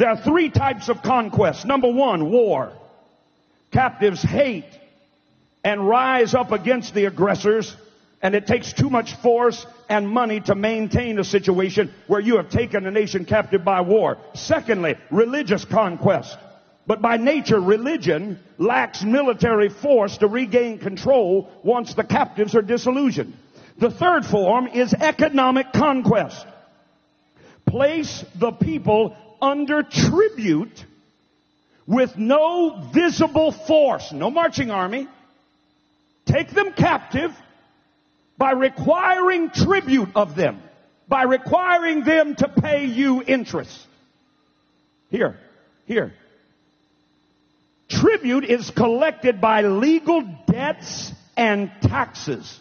There are three types of conquest. Number one, war. Captives hate and rise up against the aggressors and it takes too much force and money to maintain a situation where you have taken a nation captive by war. Secondly, religious conquest. But by nature, religion lacks military force to regain control once the captives are disillusioned. The third form is economic conquest. Place the people under tribute with no visible force, no marching army. Take them captive by requiring tribute of them, by requiring them to pay you interest. Here, here. Tribute is collected by legal debts and taxes.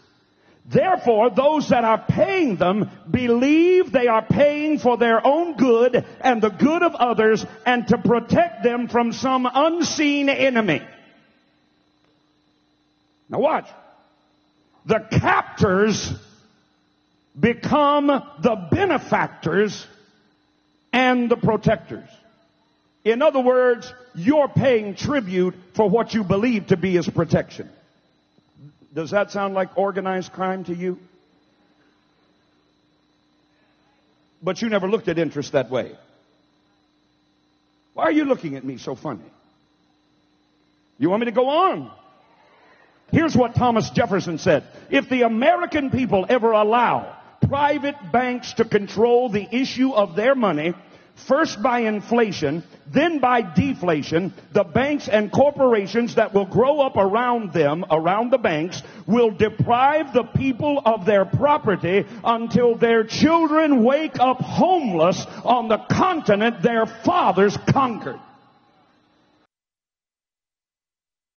Therefore, those that are paying them believe they are paying for their own good and the good of others and to protect them from some unseen enemy. Now watch the captors become the benefactors and the protectors. In other words, you're paying tribute for what you believe to be his protection. Does that sound like organized crime to you? But you never looked at interest that way. Why are you looking at me so funny? You want me to go on? Here's what Thomas Jefferson said. If the American people ever allow private banks to control the issue of their money, first by inflation, then by deflation, the banks and corporations that will grow up around them, around the banks, will deprive the people of their property until their children wake up homeless on the continent their fathers conquered.